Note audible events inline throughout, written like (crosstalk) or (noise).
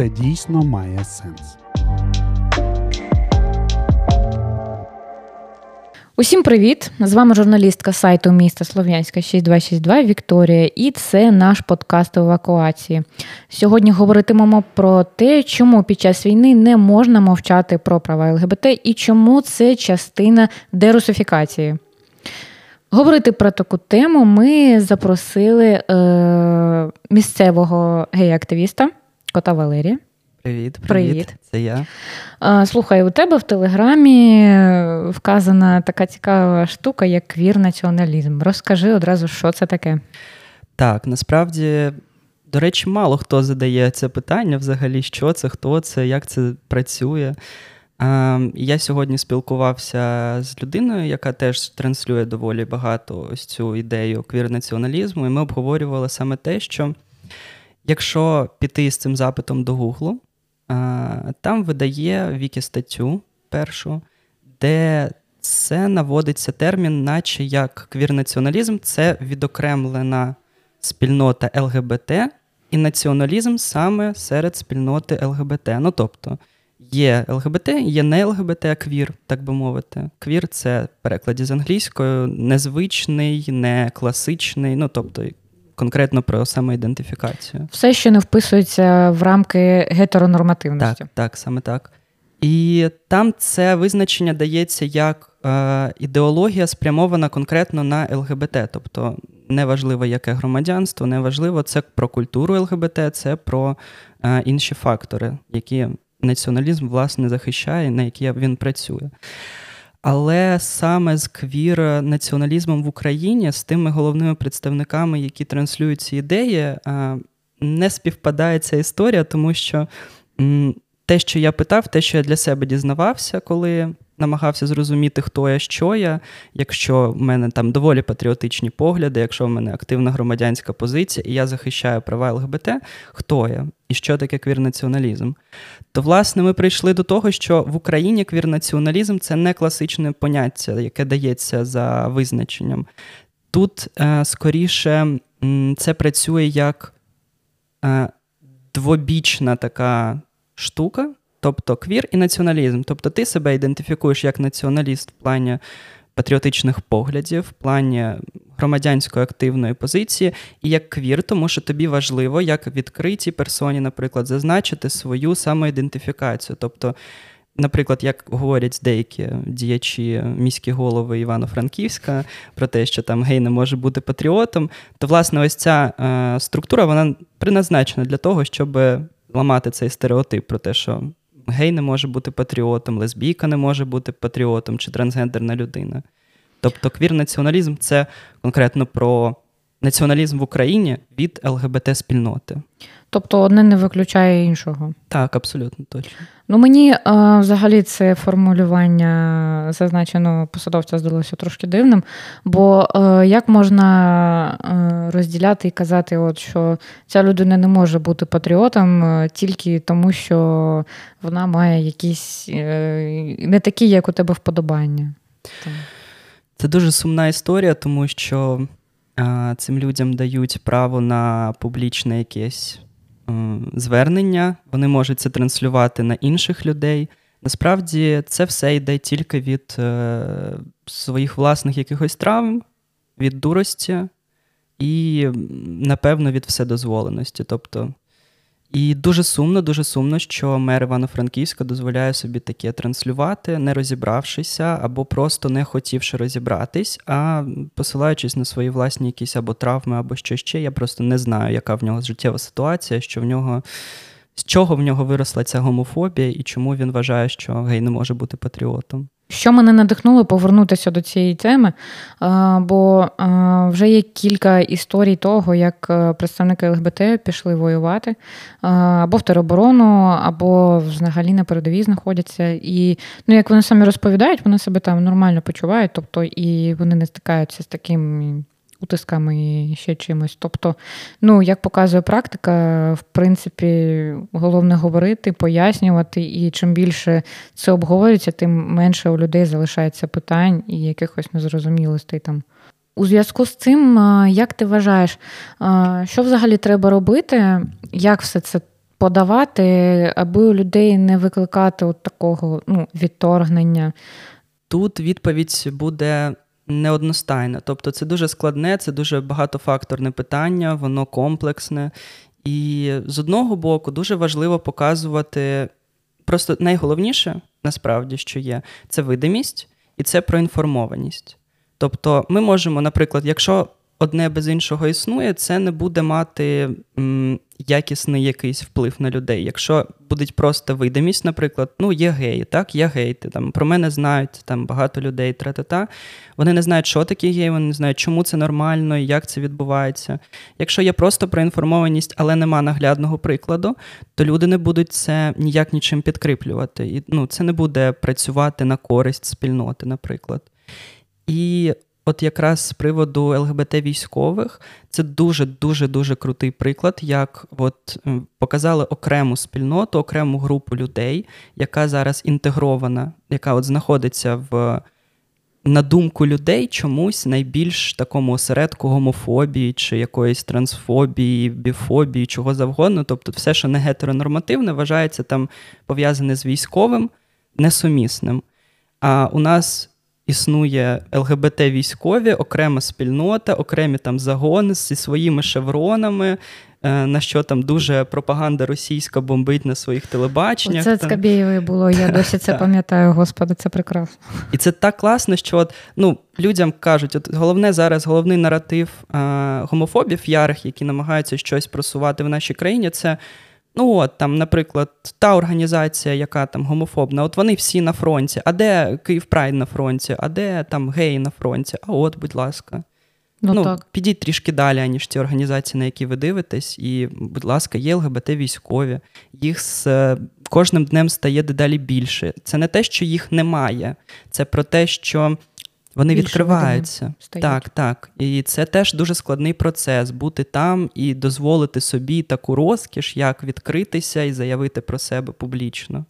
це дійсно має сенс. Усім привіт! З вами журналістка сайту міста Слов'янська 6262 Вікторія, і це наш подкаст евакуації. Сьогодні говоритимемо про те, чому під час війни не можна мовчати про права ЛГБТ і чому це частина дерусифікації. Говорити про таку тему ми запросили е, місцевого гей-активіста Кота Валерія. Привіт, привіт, привіт. Це я. Слухай, у тебе в Телеграмі вказана така цікава штука, як квір-націоналізм. Розкажи одразу, що це таке. Так, насправді, до речі, мало хто задає це питання взагалі, що це, хто це, як це працює. Я сьогодні спілкувався з людиною, яка теж транслює доволі багато ось цю ідею квір-націоналізму, і ми обговорювали саме те, що якщо піти з цим запитом до Гуглу, там видає Вікі статтю першу, де це наводиться термін, наче як квір-націоналізм це відокремлена спільнота ЛГБТ і націоналізм саме серед спільноти ЛГБТ. Ну тобто є ЛГБТ, є не ЛГБТ, а квір, так би мовити. Квір це в перекладі з англійською незвичний, не класичний, ну тобто конкретно про самоідентифікацію. Все, що не вписується в рамки гетеронормативності. Так, так, саме так. І там це визначення дається як е, ідеологія спрямована конкретно на ЛГБТ. Тобто неважливо, яке громадянство, неважливо, це про культуру ЛГБТ, це про е, інші фактори, які націоналізм власне захищає, на які він працює. Але саме з квір націоналізмом в Україні, з тими головними представниками, які транслюють ці ідеї, не співпадає ця історія, тому що те, що я питав, те, що я для себе дізнавався, коли намагався зрозуміти, хто я, що я, якщо в мене там доволі патріотичні погляди, якщо в мене активна громадянська позиція, і я захищаю права ЛГБТ, хто я і що таке квір-націоналізм, то власне ми прийшли до того, що в Україні квір-націоналізм це не класичне поняття, яке дається за визначенням. Тут е, скоріше це працює як е, двобічна така штука, тобто квір і націоналізм. Тобто ти себе ідентифікуєш як націоналіст в плані патріотичних поглядів, в плані громадянської активної позиції, і як квір, тому що тобі важливо, як відкритій персоні, наприклад, зазначити свою самоідентифікацію. Тобто, Наприклад, як говорять деякі діячі міські голови Івано-Франківська про те, що там гей не може бути патріотом, то власне ось ця е, структура вона призначена для того, щоб ламати цей стереотип про те, що гей не може бути патріотом, лесбійка не може бути патріотом чи трансгендерна людина. Тобто квір-націоналізм це конкретно про націоналізм в Україні від ЛГБТ-спільноти. Тобто одне не виключає іншого. Так, абсолютно точно. Ну мені а, взагалі це формулювання зазначеного посадовця здалося трошки дивним. Бо а, як можна а, розділяти і казати, от, що ця людина не може бути патріотом тільки тому, що вона має якісь е, не такі, як у тебе вподобання. Це дуже сумна історія, тому що цим людям дають право на публічне якесь звернення, вони можуть це транслювати на інших людей. Насправді це все йде тільки від е, своїх власних якихось травм, від дурості і, напевно, від вседозволеності. Тобто і дуже сумно, дуже сумно, що мер Івано-Франківська дозволяє собі таке транслювати, не розібравшися або просто не хотівши розібратись, а посилаючись на свої власні якісь або травми, або що ще. Я просто не знаю, яка в нього життєва ситуація, що в нього. З чого в нього виросла ця гомофобія і чому він вважає, що гей не може бути патріотом? Що мене надихнуло повернутися до цієї теми, бо вже є кілька історій того, як е, представники ЛГБТ пішли воювати або в тероборону, або взагалі на передовій знаходяться. І ну, як вони самі розповідають, вони себе там нормально почувають, тобто і вони не стикаються з таким утисками і ще чимось. Тобто, ну, як показує практика, в принципі, головне говорити, пояснювати, і чим більше це обговорюється, тим менше у людей залишається питань і якихось незрозумілостей там. У зв'язку з цим, як ти вважаєш, що взагалі треба робити, як все це подавати, аби у людей не викликати от такого ну, відторгнення? Тут відповідь буде неодностайна. Тобто, це дуже складне, це дуже багатофакторне питання, воно комплексне. І з одного боку, дуже важливо показувати. Просто найголовніше, насправді, що є, це видимість і це проінформованість. Тобто, ми можемо, наприклад, якщо одне без іншого існує, це не буде мати м, якісний якийсь вплив на людей. Якщо буде просто видимість, наприклад, ну є геї, так, є гейти, там про мене знають там багато людей, тра-та-та. Вони не знають, що таке гей, вони не знають, чому це нормально і як це відбувається. Якщо є просто проінформованість, але нема наглядного прикладу, то люди не будуть це ніяк нічим підкріплювати. І ну, це не буде працювати на користь спільноти, наприклад. І от якраз з приводу ЛГБТ військових, це дуже дуже дуже крутий приклад, як от показали окрему спільноту, окрему групу людей, яка зараз інтегрована, яка от знаходиться в. На думку людей чомусь найбільш такому осередку гомофобії чи якоїсь трансфобії, біфобії, чого завгодно. Тобто, все, що не гетеронормативне, вважається там пов'язане з військовим, несумісним. А у нас існує ЛГБТ-військові, окрема спільнота, окремі там загони зі своїми шевронами. Е, на що там дуже пропаганда російська бомбить на своїх телебаченнях. Це Скабєєвої було, я досі це пам'ятаю, господи, це прекрасно. І це так класно, що от, ну, людям кажуть, от головне зараз, головний наратив а, е, гомофобів ярих, які намагаються щось просувати в нашій країні, це Ну, от там, наприклад, та організація, яка там гомофобна, от вони всі на фронті. А де Київ Прайд на фронті, а де там геї на фронті? А от, будь ласка. Ну, ну так. Підіть трішки далі, ніж ті організації, на які ви дивитесь. І, будь ласка, є ЛГБТ військові. Їх з е, кожним днем стає дедалі більше. Це не те, що їх немає, це про те, що вони Більше відкриваються. Так, так. І це теж дуже складний процес бути там і дозволити собі таку розкіш, як відкритися і заявити про себе публічно.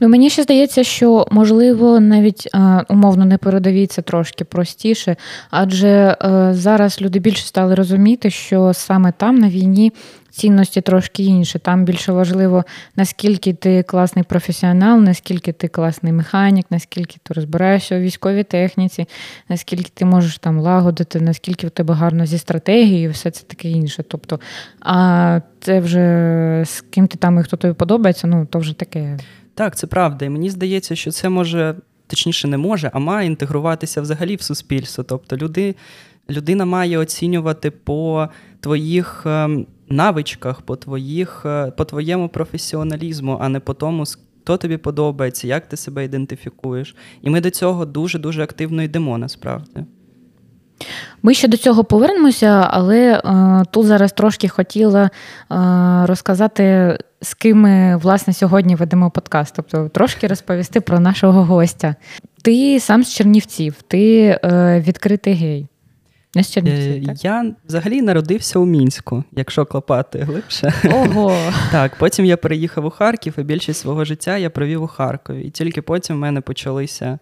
Ну, Мені ще здається, що можливо навіть умовно не передовій це трошки простіше, адже е, зараз люди більше стали розуміти, що саме там на війні цінності трошки інші. Там більше важливо, наскільки ти класний професіонал, наскільки ти класний механік, наскільки ти розбираєшся у військовій техніці, наскільки ти можеш там лагодити, наскільки в тебе гарно зі стратегією, все це таке інше. Тобто, а це вже з ким ти там і хто тобі подобається, ну то вже таке. Так, це правда. І мені здається, що це може, точніше, не може, а має інтегруватися взагалі в суспільство. Тобто, люди, людина має оцінювати по твоїх ем, навичках, по твоїх, е, по твоєму професіоналізму, а не по тому, хто тобі подобається, як ти себе ідентифікуєш. І ми до цього дуже-дуже активно йдемо насправді. Ми ще до цього повернемося, але е, тут зараз трошки хотіла е, розказати, з ким ми власне сьогодні ведемо подкаст. Тобто трошки розповісти про нашого гостя. Ти сам з Чернівців, ти е, відкритий гей. Не з Чернівців, е, так? Я взагалі народився у мінську, якщо клопати глибше. Ого! (laughs) Так, потім я переїхав у Харків, і більшість свого життя я провів у Харкові. І тільки потім в мене почалися.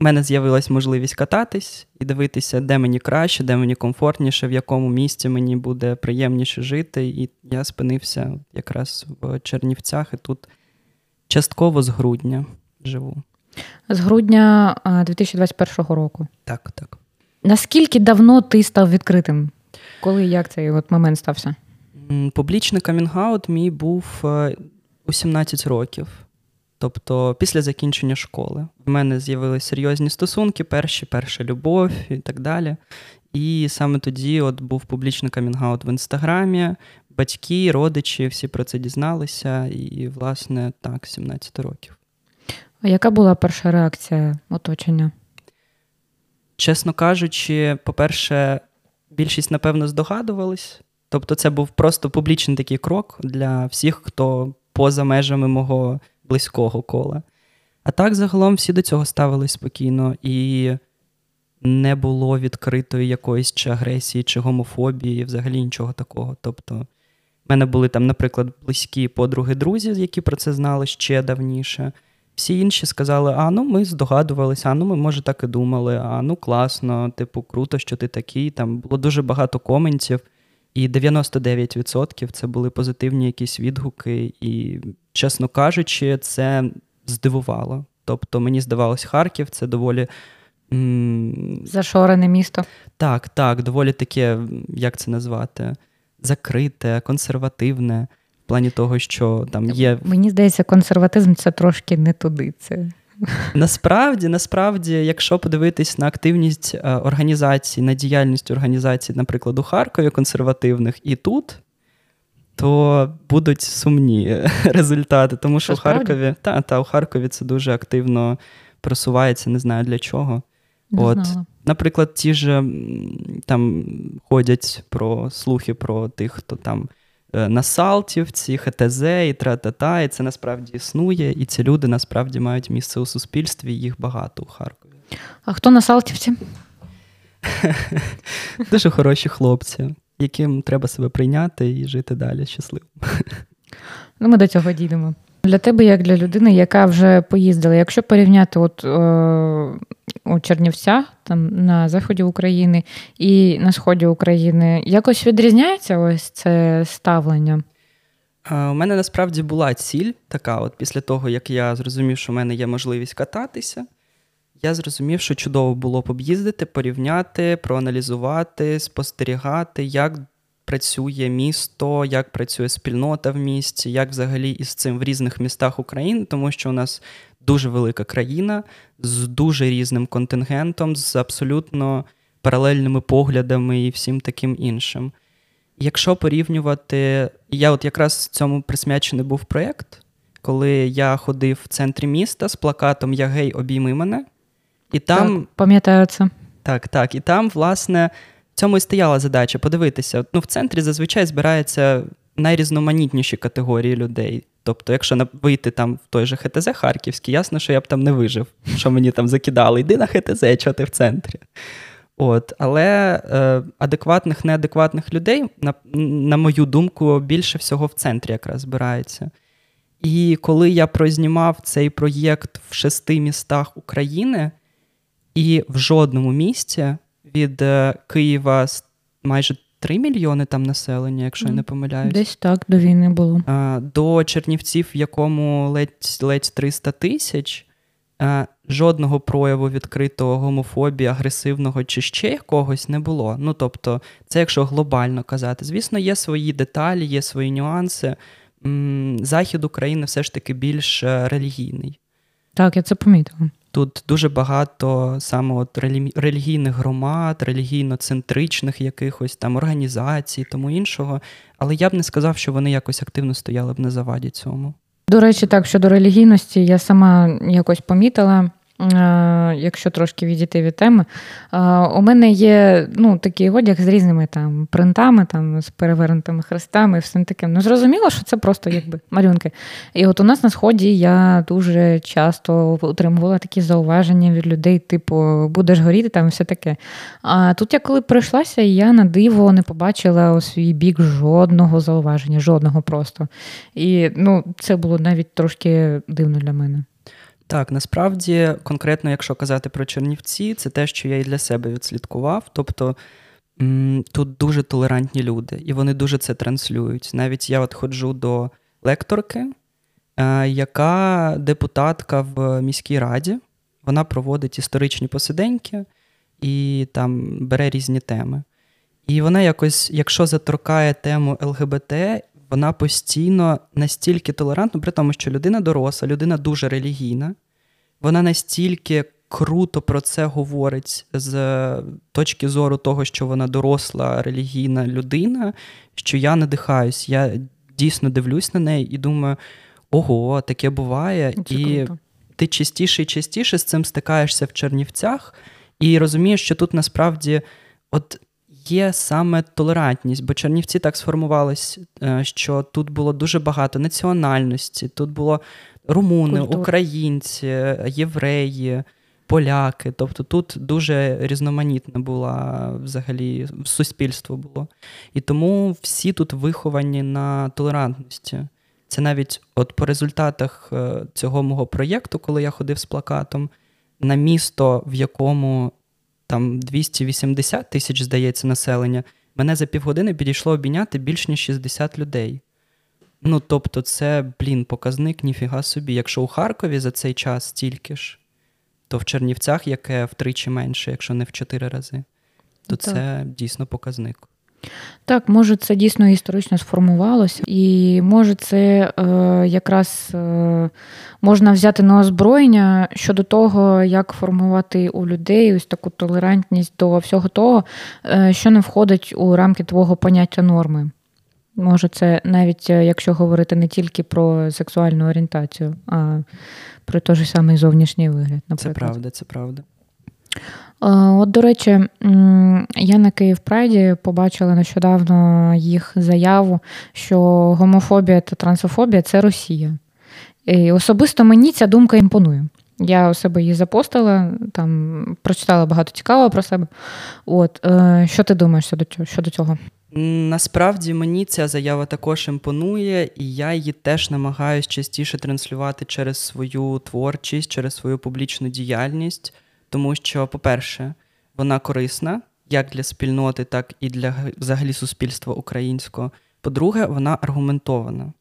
У мене з'явилась можливість кататись і дивитися, де мені краще, де мені комфортніше, в якому місці мені буде приємніше жити. І я спинився якраз в Чернівцях, і тут частково з грудня живу. З грудня 2021 року. Так, так. Наскільки давно ти став відкритим? Коли як цей от момент стався? Публічний камінгаут мій був е, у 17 років. Тобто, після закінчення школи. В мене з'явилися серйозні стосунки, перші, перша любов і так далі. І саме тоді от був публічний камінгаут в інстаграмі, батьки, родичі, всі про це дізналися, і, власне, так, 17 років. А яка була перша реакція оточення? Чесно кажучи, по-перше, більшість, напевно, здогадувались. Тобто, це був просто публічний такий крок для всіх, хто поза межами мого близького кола. А так, загалом, всі до цього ставились спокійно, і не було відкритої якоїсь чи агресії, чи гомофобії, взагалі нічого такого. Тобто, в мене були там, наприклад, близькі подруги-друзі, які про це знали ще давніше. Всі інші сказали: а ну ми здогадувалися, а ну ми, може, так і думали, а ну класно, типу, круто, що ти такий. Там було дуже багато коментів. І 99% це були позитивні якісь відгуки. І, чесно кажучи, це здивувало. Тобто, мені здавалось, Харків це доволі. Зашорене місто. Так, так, доволі таке, як це назвати, закрите, консервативне, плані того, що там є. Мені здається, консерватизм це трошки не туди. Це Насправді, насправді, якщо подивитись на активність е, організацій, на діяльність організацій, наприклад, у Харкові консервативних і тут, то будуть сумні (laughs) результати. Тому що, що в Харкові та, та, у Харкові це дуже активно просувається, не знаю для чого. Не От, знала. Наприклад, ті ж там ходять про слухи про тих, хто там. Е, на Салтівці, ХТЗ і тра-та-та, і це насправді існує, і ці люди насправді мають місце у суспільстві, їх багато у Харкові. А хто на Салтівці? (laughs) Дуже хороші хлопці, яким треба себе прийняти і жити далі щасливо. Ну, Ми до цього дійдемо. Для тебе, як для людини, яка вже поїздила, якщо порівняти от, е, у Чернівцях, там на заході України і на сході України, якось відрізняється ось це ставлення? У мене насправді була ціль така, от після того, як я зрозумів, що в мене є можливість кататися, я зрозумів, що чудово було б об'їздити, порівняти, проаналізувати, спостерігати, як працює місто, як працює спільнота в місті, як взагалі із цим в різних містах України, тому що у нас дуже велика країна з дуже різним контингентом, з абсолютно паралельними поглядами і всім таким іншим. Якщо порівнювати, я от якраз цьому присвячений був проєкт, коли я ходив в центрі міста з плакатом Я гей, обійми мене. І там, так, пам'ятаю це. Так, так. І там, власне, в цьому і стояла задача подивитися. Ну, В центрі зазвичай збираються найрізноманітніші категорії людей. Тобто, якщо вийти там в той же ХТЗ Харківський, ясно, що я б там не вижив, (laughs) що мені там закидали, йди на ХТЗ, що ти в центрі. От, Але е, адекватних, неадекватних людей, на, на мою думку, більше всього в центрі якраз збирається. І коли я прознімав цей проєкт в шести містах України, і в жодному місті від е, Києва майже 3 мільйони там населення, якщо я не помиляюсь. Десь так до війни було. До Чернівців, в якому ледь ледь 300 тисяч, жодного прояву відкритого гомофобії, агресивного чи ще якогось не було. Ну тобто, це якщо глобально казати. Звісно, є свої деталі, є свої нюанси. Захід України все ж таки більш е, релігійний. Так, я це помітила. Тут дуже багато саме от релігійних громад, релігійно-центричних якихось там організацій, тому іншого. Але я б не сказав, що вони якось активно стояли б на заваді цьому. До речі, так щодо релігійності, я сама якось помітила. Е, якщо трошки відійти від теми, е, у мене є ну, такий одяг з різними там принтами, там, з перевернутими хрестами і все таке. Ну, зрозуміло, що це просто якби малюнки. І от у нас на сході я дуже часто отримувала такі зауваження від людей, типу, будеш горіти там все таке. А тут я коли прийшлася, я на диво не побачила у свій бік жодного зауваження, жодного просто. І ну, це було навіть трошки дивно для мене. Так, насправді, конкретно, якщо казати про Чернівці, це те, що я і для себе відслідкував. Тобто тут дуже толерантні люди, і вони дуже це транслюють. Навіть я от ходжу до лекторки, е- яка депутатка в міській раді, вона проводить історичні посиденьки і там бере різні теми. І вона якось, якщо заторкає тему ЛГБТ, вона постійно настільки толерантна, при тому, що людина доросла, людина дуже релігійна, вона настільки круто про це говорить з точки зору того, що вона доросла релігійна людина, що я надихаюсь. Я дійсно дивлюсь на неї і думаю, ого, таке буває. Це і круто. ти частіше і частіше з цим стикаєшся в Чернівцях, і розумієш, що тут насправді от є саме толерантність, бо Чернівці так сформувались, е, що тут було дуже багато національності, тут було румуни, Культур. українці, євреї, поляки. Тобто тут дуже різноманітне була взагалі суспільство було. І тому всі тут виховані на толерантності. Це навіть от по результатах е, цього мого проєкту, коли я ходив з плакатом, на місто, в якому там 280 тисяч, здається, населення, Мене за півгодини підійшло обійняти більш ніж 60 людей. Ну, тобто, це, блін, показник ніфіга собі. Якщо у Харкові за цей час стільки ж, то в Чернівцях яке втричі менше, якщо не в чотири рази, то так. це дійсно показник. Так, може, це дійсно історично сформувалося, і може, це е, якраз е, можна взяти на озброєння щодо того, як формувати у людей ось таку толерантність до всього того, е, що не входить у рамки твого поняття норми. Може, це навіть е, якщо говорити не тільки про сексуальну орієнтацію, а про той же самий зовнішній вигляд. наприклад. Це правда, це правда. От, до речі, я на Київ Прайді побачила нещодавно їх заяву, що гомофобія та трансофобія це Росія. І Особисто мені ця думка імпонує. Я у себе її запостила, там прочитала багато цікавого про себе. От, е, Що ти думаєш щодо цього? Насправді мені ця заява також імпонує, і я її теж намагаюся частіше транслювати через свою творчість, через свою публічну діяльність, тому що, по-перше, вона корисна як для спільноти, так і для взагалі суспільства українського. По-друге, вона аргументована.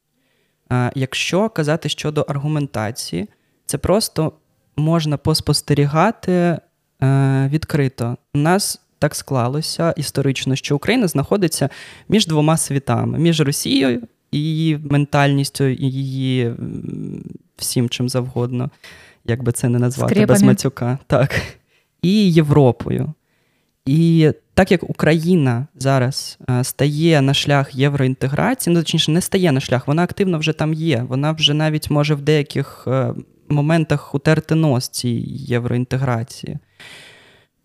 Якщо казати щодо аргументації, це просто можна поспостерігати е, відкрито. У нас так склалося історично, що Україна знаходиться між двома світами: між Росією і її ментальністю, і її всім чим завгодно, як би це не назвати, Скріпами. без Матюка. Так. І Європою. І так як Україна зараз е, стає на шлях євроінтеграції, ну точніше, не стає на шлях, вона активно вже там є. Вона вже навіть може в деяких е, моментах утерти нос цій євроінтеграції.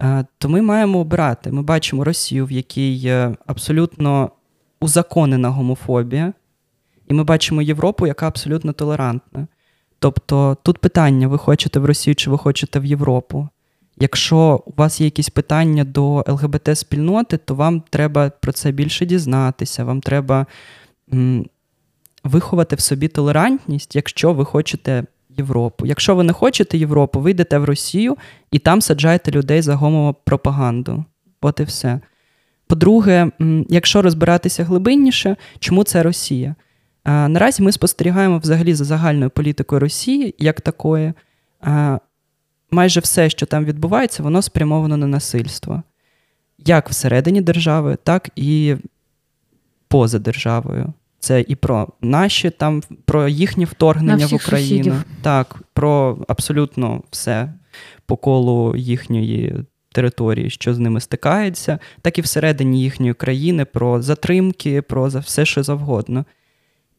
Е, то ми маємо обирати. Ми бачимо Росію, в якій абсолютно узаконена гомофобія, і ми бачимо Європу, яка абсолютно толерантна. Тобто тут питання: ви хочете в Росію чи ви хочете в Європу. Якщо у вас є якісь питання до ЛГБТ-спільноти, то вам треба про це більше дізнатися, вам треба м, виховати в собі толерантність, якщо ви хочете Європу. Якщо ви не хочете Європу, ви йдете в Росію і там саджаєте людей за гомопропаганду. От і все. По-друге, якщо розбиратися глибинніше, чому це Росія? Наразі ми спостерігаємо взагалі за загальною політикою Росії як такої. Майже все, що там відбувається, воно спрямовано на насильство. Як всередині держави, так і поза державою. Це і про наші там, про їхнє вторгнення в Україну. Сусідів. Так, про абсолютно все по колу їхньої території, що з ними стикається, так і всередині їхньої країни, про затримки, про все, що завгодно.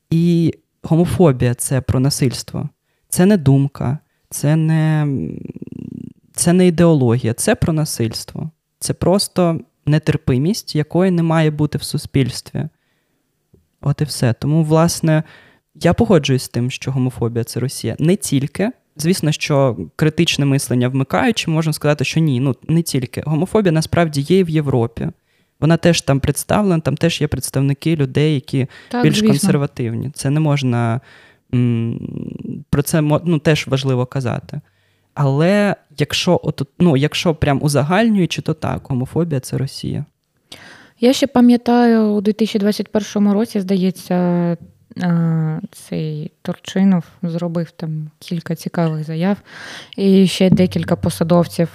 І гомофобія це про насильство. Це не думка, це не, це не ідеологія, це про насильство. Це просто нетерпимість, якої не має бути в суспільстві. От і все. Тому, власне, я погоджуюсь з тим, що гомофобія це Росія. Не тільки. Звісно, що критичне мислення вмикаючи, можна сказати, що ні, ну не тільки. Гомофобія насправді є і в Європі. Вона теж там представлена, там теж є представники людей, які так, більш звісно. консервативні. Це не можна м, про це ну, теж важливо казати. Але якщо от, ну, якщо прям узагальнюючи, то так, гомофобія це Росія. Я ще пам'ятаю, у 2021 році, здається, цей Турчинов зробив там кілька цікавих заяв, і ще декілька посадовців,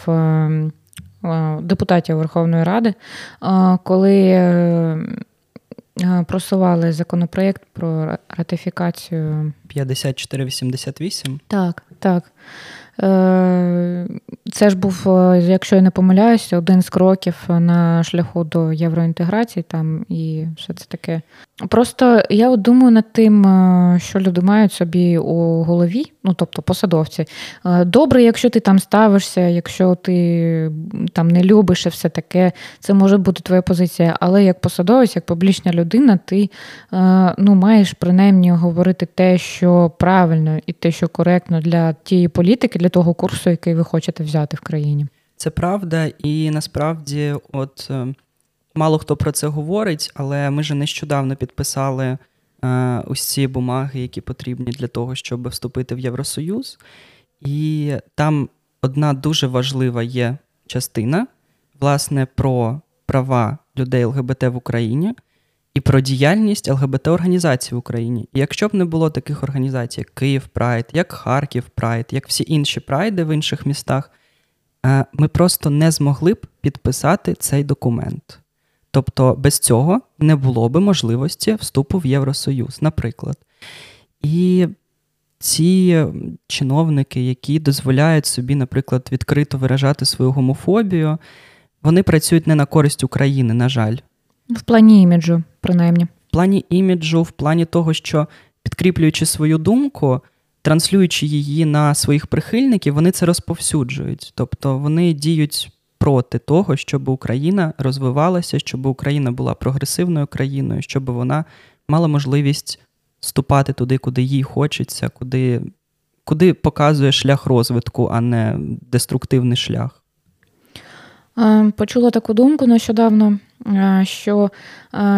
депутатів Верховної Ради, коли е, просували законопроєкт про ратифікацію 5488? Так, так. Е, це ж був, е, якщо я не помиляюся, один з кроків на шляху до євроінтеграції там і все це таке. Просто я от думаю над тим, е, що люди мають собі у голові, ну тобто посадовці. Добре, якщо ти там ставишся, якщо ти там не любиш і все таке, це може бути твоя позиція. Але як посадовець, як публічна людина, ти ну, маєш принаймні говорити те, що правильно, і те, що коректно для тієї політики для того курсу, який ви хочете взяти в країні. Це правда, і насправді, от е, мало хто про це говорить, але ми ж нещодавно підписали е, ці бумаги, які потрібні для того, щоб вступити в Євросоюз. І там одна дуже важлива є частина, власне, про права людей ЛГБТ в Україні і про діяльність ЛГБТ-організацій в Україні. І якщо б не було таких організацій, як Київ Прайд, як Харків Прайд, як всі інші прайди в інших містах, е, ми просто не змогли б підписати цей документ. Тобто без цього не було б можливості вступу в Євросоюз, наприклад. І ці чиновники, які дозволяють собі, наприклад, відкрито виражати свою гомофобію, вони працюють не на користь України, на жаль. В плані іміджу, принаймні. В плані іміджу, в плані того, що підкріплюючи свою думку, транслюючи її на своїх прихильників, вони це розповсюджують. Тобто вони діють проти того, щоб Україна розвивалася, щоб Україна була прогресивною країною, щоб вона мала можливість ступати туди, куди їй хочеться, куди, куди показує шлях розвитку, а не деструктивний шлях. Почула таку думку нещодавно, що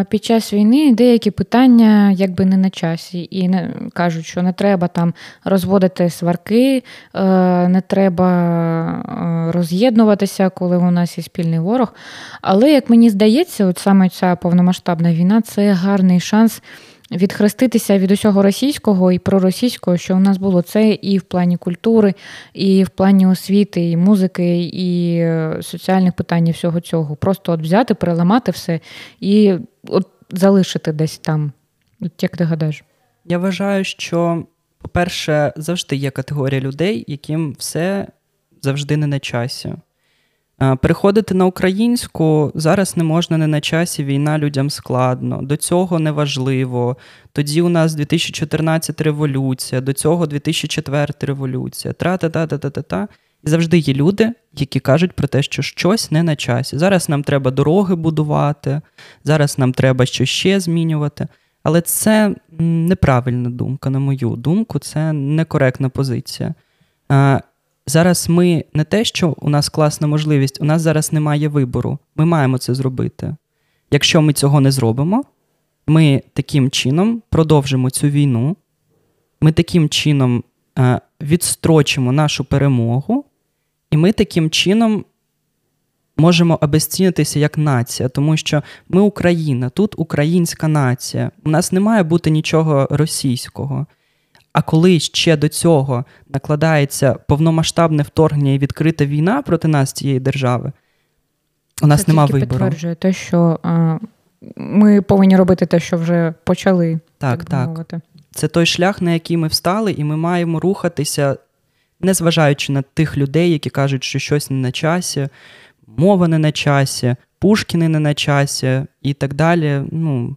під час війни деякі питання якби не на часі, і не кажуть, що не треба там розводити сварки, не треба роз'єднуватися, коли у нас є спільний ворог. Але як мені здається, от саме ця повномасштабна війна це гарний шанс відхреститися від усього російського і проросійського, що у нас було це і в плані культури, і в плані освіти, і музики, і е, соціальних питань, і всього цього. Просто от взяти, переламати все і от залишити десь там. От Як ти гадаєш? Я вважаю, що, по-перше, завжди є категорія людей, яким все завжди не на часі. Переходити на українську зараз не можна не на часі, війна людям складно, до цього неважливо. Тоді у нас 2014 революція, до цього 2004 революція. Тра-та-та-та-та-та. І завжди є люди, які кажуть про те, що щось не на часі. Зараз нам треба дороги будувати, зараз нам треба щось ще змінювати. Але це неправильна думка, на мою думку, це некоректна позиція. Зараз ми не те, що у нас класна можливість, у нас зараз немає вибору. Ми маємо це зробити. Якщо ми цього не зробимо, ми таким чином продовжимо цю війну, ми таким чином е, відстрочимо нашу перемогу, і ми таким чином можемо обезцінитися як нація, тому що ми Україна, тут українська нація. У нас не має бути нічого російського. А коли ще до цього накладається повномасштабне вторгнення і відкрита війна проти нас цієї держави, у нас Це нема вибору. підтверджує те, що а, ми повинні робити те, що вже почали. Так, так. так. Це той шлях, на який ми встали, і ми маємо рухатися, незважаючи на тих людей, які кажуть, що щось не на часі, мова не на часі, Пушкіни не на часі і так далі. Ну,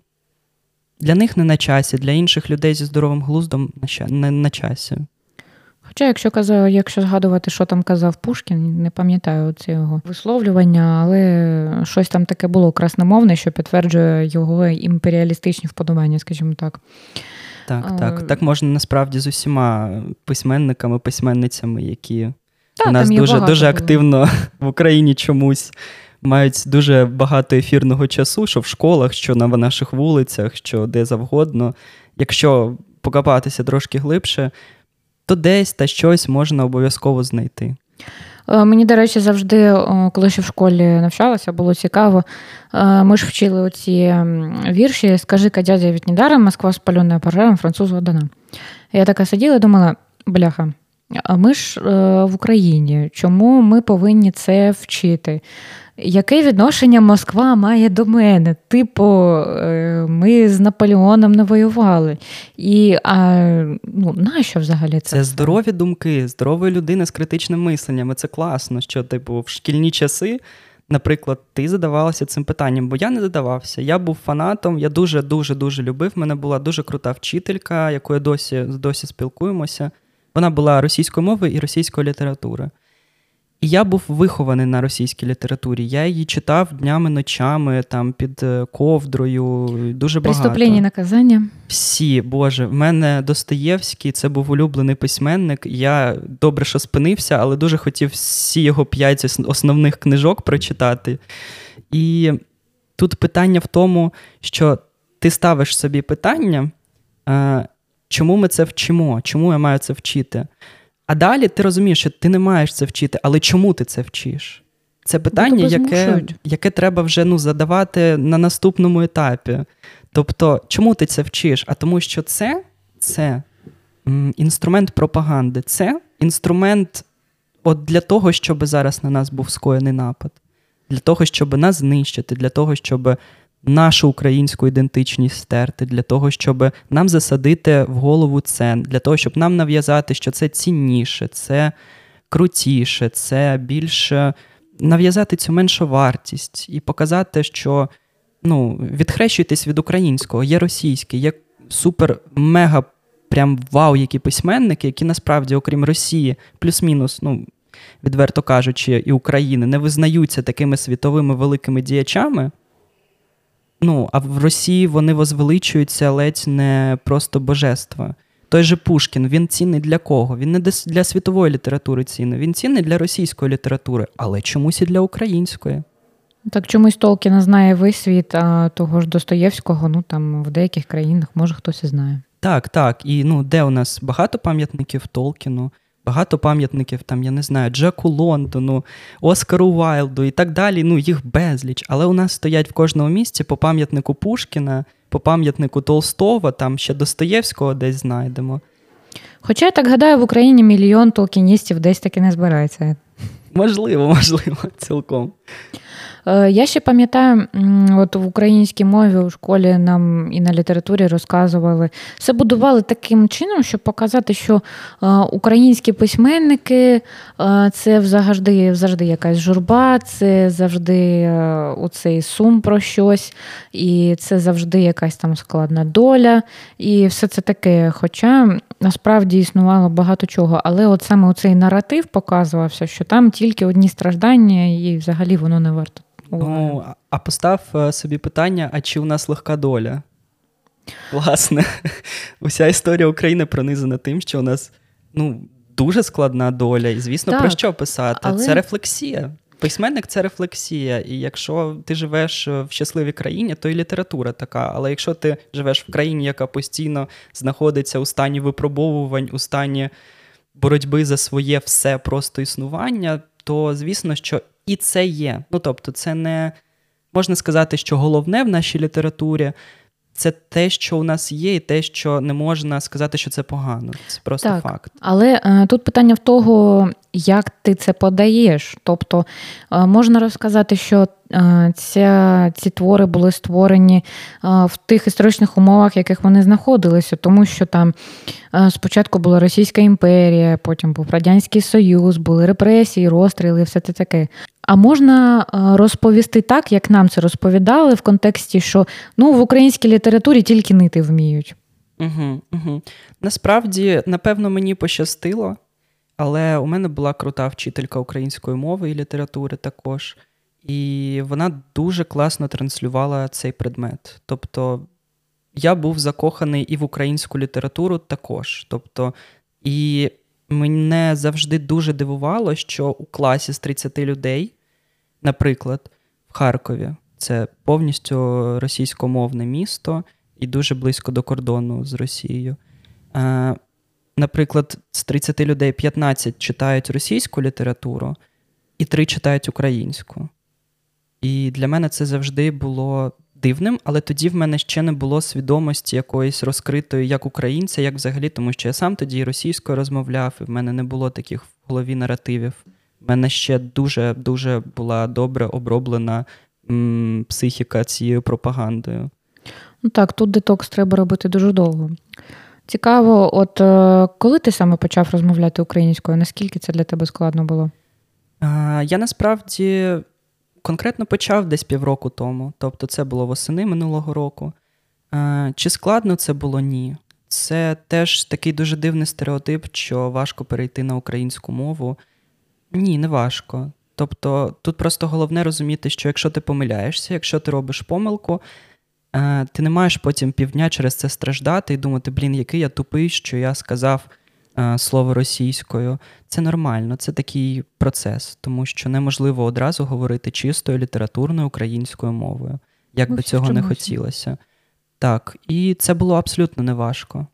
для них не на часі, для інших людей зі здоровим глуздом не на часі. Хоча, якщо казав, якщо згадувати, що там казав Пушкін, не пам'ятаю це його висловлювання, але щось там таке було красномовне, що підтверджує його імперіалістичні вподобання, скажімо так. Так, а, так. Так можна насправді з усіма письменниками, письменницями, які та, у нас дуже дуже активно (laughs) в Україні чомусь мають дуже багато ефірного часу, що в школах, що на наших вулицях, що де завгодно. Якщо покопатися трошки глибше, то десь та щось можна обов'язково знайти. Е, мені, до речі, завжди, коли ще в школі навчалася, було цікаво. Е, ми ж вчили оці вірші Скажи-ка, дядя від недаром, Москва спалена пожаром, французу одана. Я така сиділа і думала, бляха, ми ж е, в Україні, чому ми повинні це вчити? Яке відношення Москва має до мене? Типу, е, ми з Наполеоном не воювали. І а, ну, нащо взагалі це? Це здорові думки, здорової людини з критичним мисленням. І Це класно, що типу в шкільні часи, наприклад, ти задавалася цим питанням, бо я не задавався. Я був фанатом, я дуже дуже дуже любив. Мене була дуже крута вчителька, якою досі досі спілкуємося. Вона була російською мовою і російської літератури. І я був вихований на російській літературі. Я її читав днями, ночами, там під е, ковдрою. Дуже багато. Преступлення наказання. Всі, Боже, в мене Достоєвський, це був улюблений письменник. Я добре, що спинився, але дуже хотів всі його п'ять основних книжок прочитати. І тут питання в тому, що ти ставиш собі питання, е, чому ми це вчимо, чому я маю це вчити. А далі ти розумієш, що ти не маєш це вчити, але чому ти це вчиш? Це питання, яке яке треба вже ну, задавати на наступному етапі. Тобто, чому ти це вчиш? А тому, що це це інструмент пропаганди, це інструмент от для того, щоб зараз на нас був скоєний напад, для того, щоб нас знищити, для того, щоб нашу українську ідентичність стерти, для того, щоб нам засадити в голову це, для того, щоб нам нав'язати, що це цінніше, це крутіше, це більше нав'язати цю меншу вартість і показати, що ну, відхрещуйтесь від українського, є російське, є супер мега прям вау, які письменники, які насправді, окрім Росії, плюс-мінус, ну, відверто кажучи, і України, не визнаються такими світовими великими діячами. Ну, а в Росії вони возвеличуються ледь не просто божества. Той же Пушкін, він цінний для кого? Він не для світової літератури цінний, він цінний для російської літератури, але чомусь і для української. Так чомусь Толкіна знає весь світ, а того ж Достоєвського, ну там в деяких країнах може хтось і знає. Так, так. І ну, де у нас багато пам'ятників Толкіну, багато пам'ятників, там, я не знаю, Джеку Лондону, Оскару Вайлду і так далі. Ну, їх безліч. Але у нас стоять в кожному місці по пам'ятнику Пушкіна, по пам'ятнику Толстого, там ще Достоєвського десь знайдемо. Хоча я так гадаю, в Україні мільйон толкіністів десь таки не збирається. Можливо, можливо, (laughs) цілком. Е, я ще пам'ятаю, от в українській мові у школі нам і на літературі розказували, все будували таким чином, щоб показати, що е, українські письменники е, це завжди завжди якась журба, це завжди оцей сум про щось, і це завжди якась там складна доля, і все це таке. Хоча насправді існувало багато чого, але от саме оцей наратив показувався, що там тільки одні страждання, і взагалі воно не варто. Ну, а постав е, собі питання: а чи у нас легка доля? Власне, (laughs) уся історія України пронизана тим, що у нас ну, дуже складна доля, і, звісно, так, про що писати? Але... Це рефлексія. Письменник це рефлексія. І якщо ти живеш в щасливій країні, то і література така. Але якщо ти живеш в країні, яка постійно знаходиться у стані випробовувань, у стані боротьби за своє все просто існування, то звісно, що і це є. Ну тобто, це не можна сказати, що головне в нашій літературі. Це те, що у нас є, і те, що не можна сказати, що це погано. Це просто так, факт. Але е, тут питання в того, як ти це подаєш. Тобто е, можна розказати, що е, ця, ці твори були створені е, в тих історичних умовах, в яких вони знаходилися, тому що там спочатку була Російська імперія, потім був Радянський Союз, були репресії, розстріли, все це таке. А можна розповісти так, як нам це розповідали, в контексті, що ну в українській літературі тільки нити вміють. Угу, угу. Насправді, напевно, мені пощастило, але у мене була крута вчителька української мови і літератури також, і вона дуже класно транслювала цей предмет. Тобто я був закоханий і в українську літературу також. Тобто, і мене завжди дуже дивувало, що у класі з 30 людей Наприклад, в Харкові це повністю російськомовне місто і дуже близько до кордону з Росією. Наприклад, з 30 людей 15 читають російську літературу і 3 читають українську. І для мене це завжди було дивним, але тоді в мене ще не було свідомості якоїсь розкритої як українця, як взагалі, тому що я сам тоді російською розмовляв, і в мене не було таких в голові наративів. У мене ще дуже-дуже була добре оброблена м, психіка цією пропагандою. Ну так, тут детокс треба робити дуже довго. Цікаво, от е, коли ти саме почав розмовляти українською, наскільки це для тебе складно було? Я насправді конкретно почав десь півроку тому, тобто це було восени минулого року. Чи складно це було? Ні. Це теж такий дуже дивний стереотип, що важко перейти на українську мову. Ні, не важко. Тобто тут просто головне розуміти, що якщо ти помиляєшся, якщо ти робиш помилку, ти не маєш потім півдня через це страждати і думати, блін, який я тупий, що я сказав е, слово російською. Це нормально, це такий процес, тому що неможливо одразу говорити чистою літературною українською мовою, як би цього не хотілося. Так, і це було абсолютно неважко.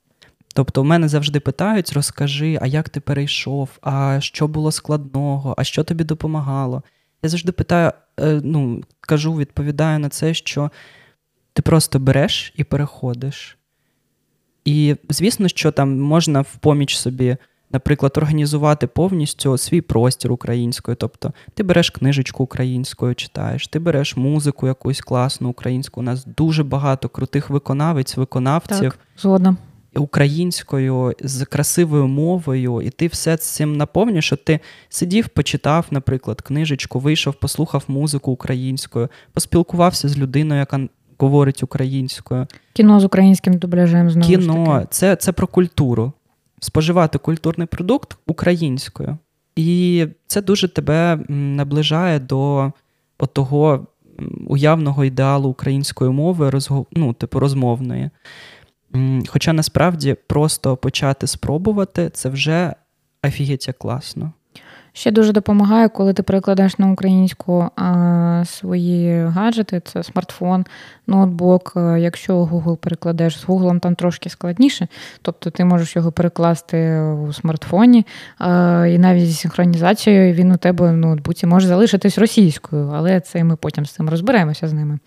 Тобто, в мене завжди питають: розкажи, а як ти перейшов, а що було складного, а що тобі допомагало? Я завжди питаю, е, ну, кажу, відповідаю на це, що ти просто береш і переходиш. І звісно, що там можна в поміч собі, наприклад, організувати повністю свій простір українською. Тобто ти береш книжечку українською, читаєш, ти береш музику якусь класну українську. У нас дуже багато крутих виконавець, виконавців. Так, згодна. Українською з красивою мовою, і ти все цим наповнюєш, що ти сидів, почитав, наприклад, книжечку, вийшов, послухав музику українською, поспілкувався з людиною, яка говорить українською. Кіно з українським дубляжем знову Кіно ж таки. це, це про культуру. Споживати культурний продукт українською. І це дуже тебе наближає до того уявного ідеалу української мови, розго... ну, типу розмовної. Хоча насправді просто почати спробувати це вже офігеть як класно. Ще дуже допомагає, коли ти перекладаєш на українську а, свої гаджети, це смартфон, ноутбук. Якщо Google перекладеш з Google, там трошки складніше, тобто ти можеш його перекласти у смартфоні, а, і навіть зі синхронізацією він у тебе в ноутбуці може залишитись російською, але це ми потім з цим розберемося з ними.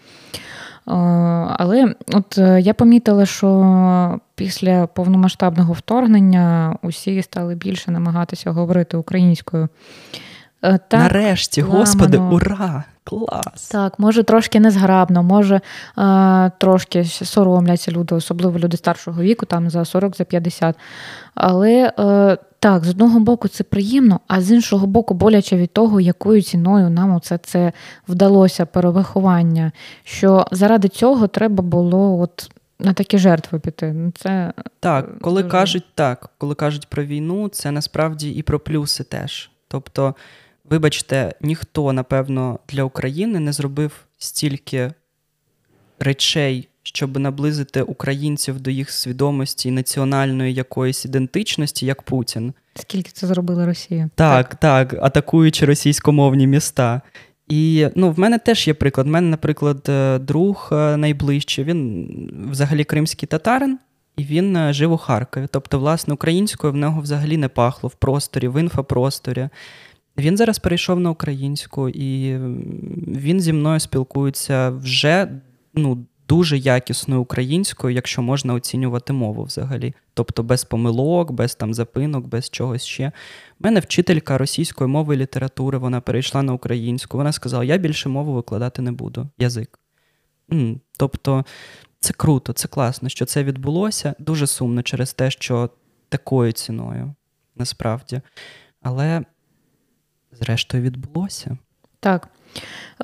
Але от е, я помітила, що після повномасштабного вторгнення усі стали більше намагатися говорити українською. Е, так, Нарешті, ламано. господи, ура! Клас! Так, може трошки незграбно, може е, трошки соромляться люди, особливо люди старшого віку, там за 40 за 50. Але е, так, з одного боку, це приємно, а з іншого боку, боляче від того, якою ціною нам оце це вдалося перевиховання. Що заради цього треба було от. На такі жертви піти. Ну, це Так, коли дуже... кажуть так, коли кажуть про війну, це насправді і про плюси теж. Тобто, вибачте, ніхто, напевно, для України не зробив стільки речей щоб наблизити українців до їх свідомості і національної якоїсь ідентичності, як Путін. Скільки це зробила Росія? Так, так, так атакуючи російськомовні міста. І ну, в мене теж є приклад. У мене, наприклад, е, друг е, найближчий, він взагалі кримський татарин, і він е, жив у Харкові. Тобто, власне, українською в нього взагалі не пахло в просторі, в інфопросторі. Він зараз перейшов на українську, і він зі мною спілкується вже ну, дуже якісною українською, якщо можна оцінювати мову взагалі. Тобто без помилок, без там запинок, без чогось ще. У мене вчителька російської мови і літератури, вона перейшла на українську. Вона сказала: я більше мову викладати не буду. Язик. Тобто це круто, це класно, що це відбулося. Дуже сумно через те, що такою ціною насправді. Але, зрештою, відбулося. Так.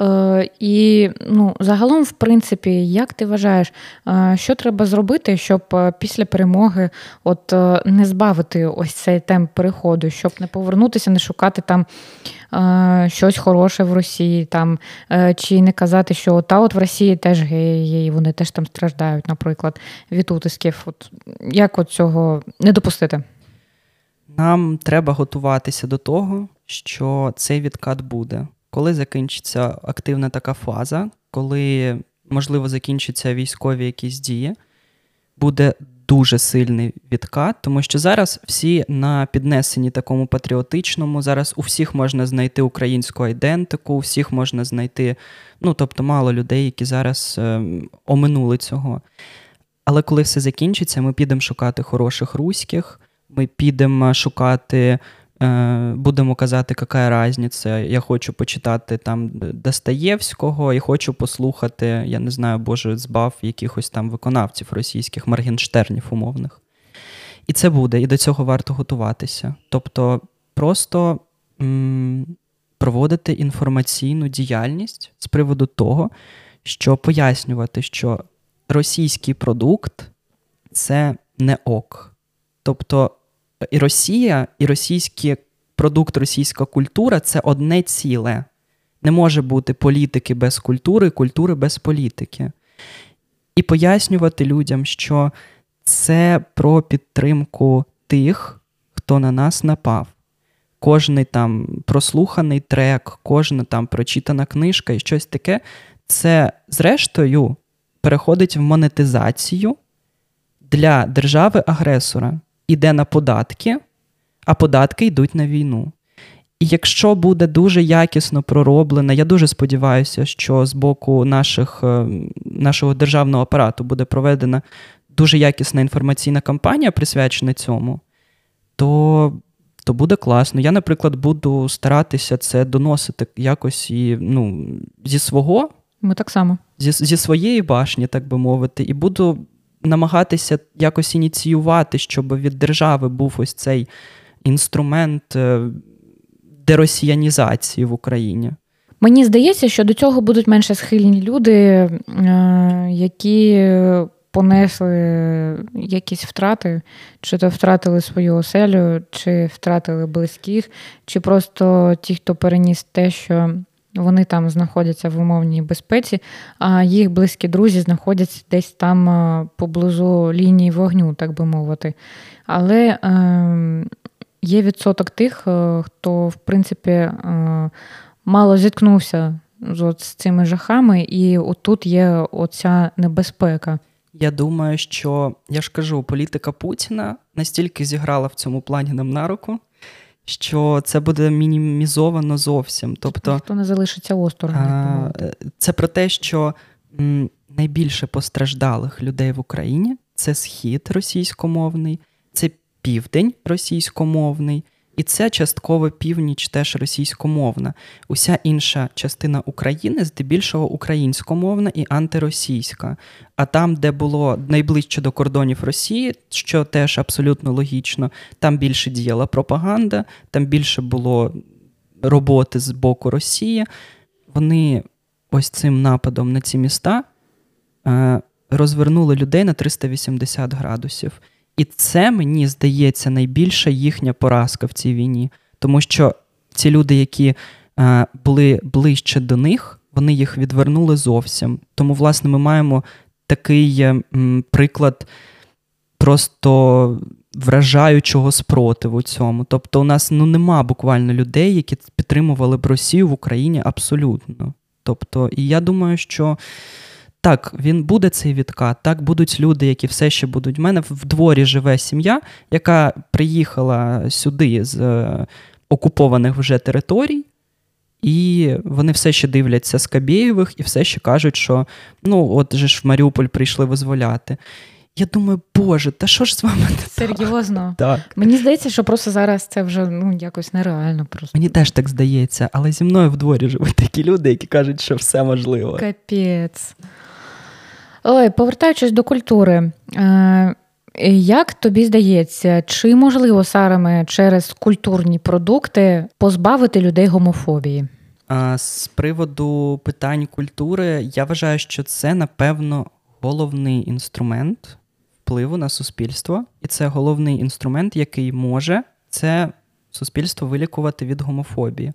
Е, І ну, загалом, в принципі, як ти вважаєш, е, що треба зробити, щоб е, після перемоги от е, не збавити ось цей темп переходу, щоб не повернутися, не шукати там е, щось хороше в Росії, там, е, чи не казати, що та от в Росії теж геї і вони теж там страждають, наприклад, від утисків. От, Як от цього не допустити? Нам треба готуватися до того, що цей відкат буде коли закінчиться активна така фаза, коли, можливо, закінчаться військові якісь дії, буде дуже сильний відкат, тому що зараз всі на піднесенні такому патріотичному, зараз у всіх можна знайти українську айдентику, у всіх можна знайти, ну тобто мало людей, які зараз е, оминули цього. Але коли все закінчиться, ми підемо шукати хороших руських, ми підемо шукати будемо казати, яка різниця. Я хочу почитати там Достоєвського і хочу послухати, я не знаю, Боже, збав якихось там виконавців російських, Маргенштернів умовних. І це буде, і до цього варто готуватися. Тобто просто м- проводити інформаційну діяльність з приводу того, що пояснювати, що російський продукт це не ок. Тобто і Росія, і російський продукт, російська культура це одне ціле. Не може бути політики без культури, культури без політики. І пояснювати людям, що це про підтримку тих, хто на нас напав. Кожний там прослуханий трек, кожна там прочитана книжка і щось таке, це, зрештою, переходить в монетизацію для держави-агресора іде на податки, а податки йдуть на війну. І якщо буде дуже якісно пророблено, я дуже сподіваюся, що з боку наших, е, нашого державного апарату буде проведена дуже якісна інформаційна кампанія, присвячена цьому, то то буде класно. Я, наприклад, буду старатися це доносити якось і ну, зі свого. Ми так само. Зі, зі своєї башні, так би мовити, і буду намагатися якось ініціювати, щоб від держави був ось цей інструмент е, деросіянізації в Україні. Мені здається, що до цього будуть менше схильні люди, е, які понесли якісь втрати, чи то втратили свою оселю, чи втратили близьких, чи просто ті, хто переніс те, що вони там знаходяться в умовній безпеці, а їх близькі друзі знаходяться десь там е, поблизу лінії вогню, так би мовити. Але е, є відсоток тих, е, хто, в принципі, е, мало зіткнувся з цими жахами, і отут є оця небезпека. Я думаю, що я ж кажу, політика Путіна настільки зіграла в цьому плані нам на руку, що це буде мінімізовано зовсім. Тобто, Хто не залишиться осторонь. Це про те, що найбільше постраждалих людей в Україні це схід російськомовний, це південь російськомовний, і це частково північ теж російськомовна. Уся інша частина України здебільшого українськомовна і антиросійська. А там, де було найближче до кордонів Росії, що теж абсолютно логічно, там більше діяла пропаганда, там більше було роботи з боку Росії. Вони ось цим нападом на ці міста е, розвернули людей на 380 градусів. І це мені здається найбільша їхня поразка в цій війні, тому що ці люди, які е, були ближче до них, вони їх відвернули зовсім. Тому, власне, ми маємо такий е, м, приклад просто вражаючого спротиву цьому. Тобто, у нас ну нема буквально людей, які підтримували б Росію в Україні абсолютно. Тобто, і я думаю, що. Так, він буде цей відкат. Так, будуть люди, які все ще будуть. У мене в дворі живе сім'я, яка приїхала сюди з е, окупованих вже територій, і вони все ще дивляться з Кабєєвих і все ще кажуть, що ну, от же ж в Маріуполь прийшли визволяти. Я думаю, Боже, та що ж з вами? не Серйозно? Так. Мені здається, що просто зараз це вже ну, якось нереально. просто. Мені теж так здається, але зі мною в дворі живуть такі люди, які кажуть, що все можливо. Капець. Ой, повертаючись до культури, е, як тобі здається, чи можливо саме через культурні продукти позбавити людей гомофобії? З приводу питань культури, я вважаю, що це, напевно, головний інструмент впливу на суспільство, і це головний інструмент, який може це суспільство вилікувати від гомофобії.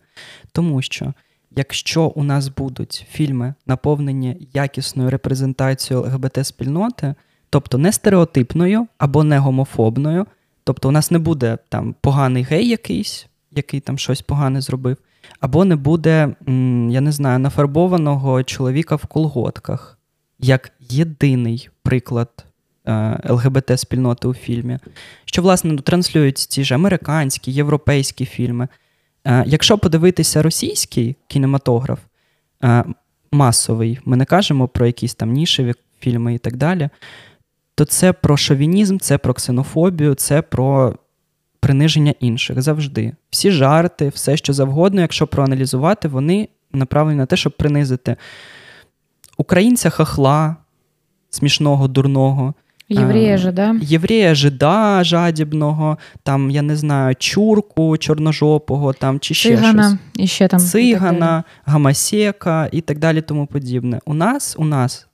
Тому що якщо у нас будуть фільми, наповнені якісною репрезентацією ЛГБТ-спільноти, тобто не стереотипною або не гомофобною, тобто у нас не буде там поганий гей якийсь, який там щось погане зробив, або не буде, я не знаю, нафарбованого чоловіка в колготках, як єдиний приклад. Е, ЛГБТ-спільноти у фільмі, що, власне, транслюють ці ж американські, європейські фільми. Е, якщо подивитися російський кінематограф е, масовий, ми не кажемо про якісь там нішеві фільми і так далі, то це про шовінізм, це про ксенофобію, це про приниження інших завжди. Всі жарти, все що завгодно, якщо проаналізувати, вони направлені на те, щоб принизити українця хахла, смішного, дурного. Єврея жида. Єврея жида жадібного, там, я не знаю, чурку чорножопого, там, чи ще Цигана, щось. І ще там, Цигана, і гамасека і так далі, тому подібне. У нас, у нас,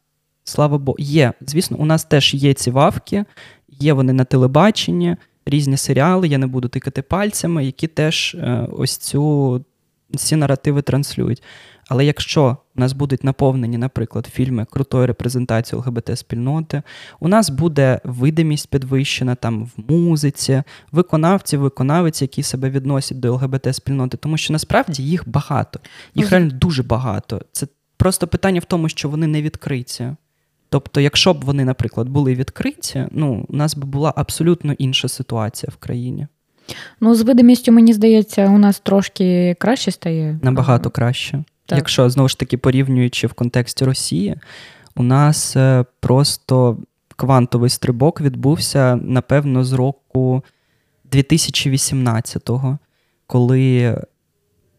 слава Богу, є. Звісно, у нас теж є ці вавки, є вони на телебаченні, різні серіали, я не буду тикати пальцями, які теж е, ось цю ці наративи транслюють. Але якщо у нас будуть наповнені, наприклад, фільми крутою репрезентацією ЛГБТ-спільноти, у нас буде видимість підвищена там в музиці, виконавці, виконавиці, які себе відносять до ЛГБТ-спільноти, тому що насправді їх багато, їх реально дуже багато. Це просто питання в тому, що вони не відкриті. Тобто, якщо б вони, наприклад, були відкриті, ну, у нас би була абсолютно інша ситуація в країні. Ну, з видимістю, мені здається, у нас трошки краще стає. Набагато краще. Так. Якщо знову ж таки порівнюючи в контексті Росії, у нас е, просто квантовий стрибок відбувся, напевно, з року 2018-го, коли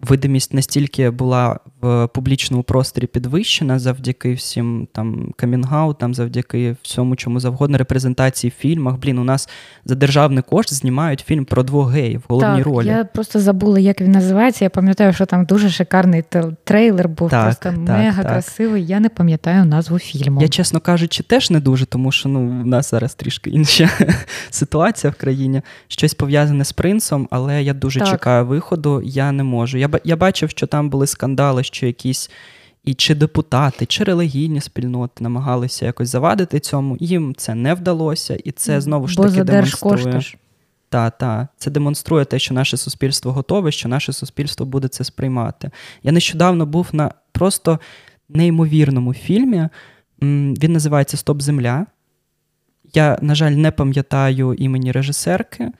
видимість настільки була в публічному просторі підвищена завдяки всім там камінгаутам, завдяки всьому, чому завгодно, репрезентації в фільмах. Блін, у нас за державний кошт знімають фільм про двох геїв в головній так, ролі. Я просто забула, як він називається. Я пам'ятаю, що там дуже шикарний трейлер був, так, просто так, мега так. красивий. Я не пам'ятаю назву фільму. Я, чесно кажучи, теж не дуже, тому що ну, в нас зараз трішки інша (laughs) ситуація в країні. Щось пов'язане з принцем, але я дуже чекаю виходу. Я не можу. Я я бачив, що там були скандали, що якісь і чи депутати, чи релігійні спільноти намагалися якось завадити цьому. Їм це не вдалося, і це знову ж таки демонструє. Та, та. Це демонструє те, що наше суспільство готове, що наше суспільство буде це сприймати. Я нещодавно був на просто неймовірному фільмі. Він називається Стоп Земля. Я, на жаль, не пам'ятаю імені режисерки.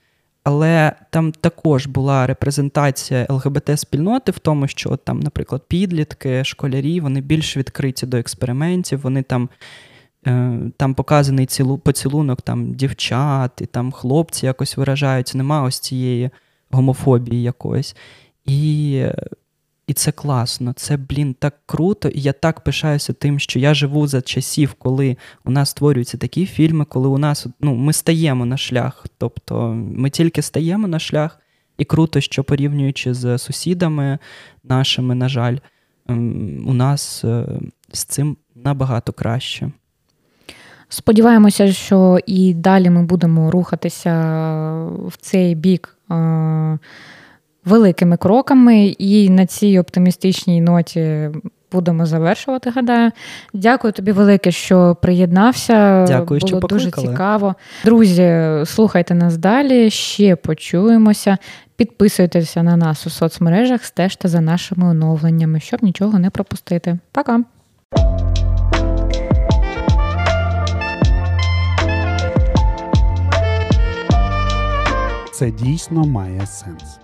Але там також була репрезентація ЛГБТ-спільноти в тому, що там, наприклад, підлітки, школярі, вони більш відкриті до експериментів, вони там е, там показаний цілу, поцілунок там, дівчат, і там хлопці якось виражаються, нема ось цієї гомофобії якоїсь. І і це класно, це, блін, так круто, і я так пишаюся тим, що я живу за часів, коли у нас створюються такі фільми, коли у нас ну, ми стаємо на шлях. Тобто ми тільки стаємо на шлях, і круто, що порівнюючи з сусідами нашими, на жаль, ем, у нас е, з цим набагато краще. Сподіваємося, що і далі ми будемо рухатися в цей бік. Великими кроками, і на цій оптимістичній ноті. Будемо завершувати, гадаю. Дякую тобі велике, що приєднався. Дякую, Було що дуже цікаво. Друзі, слухайте нас далі, ще почуємося. Підписуйтеся на нас у соцмережах, стежте за нашими оновленнями, щоб нічого не пропустити. Пока! Це дійсно має сенс.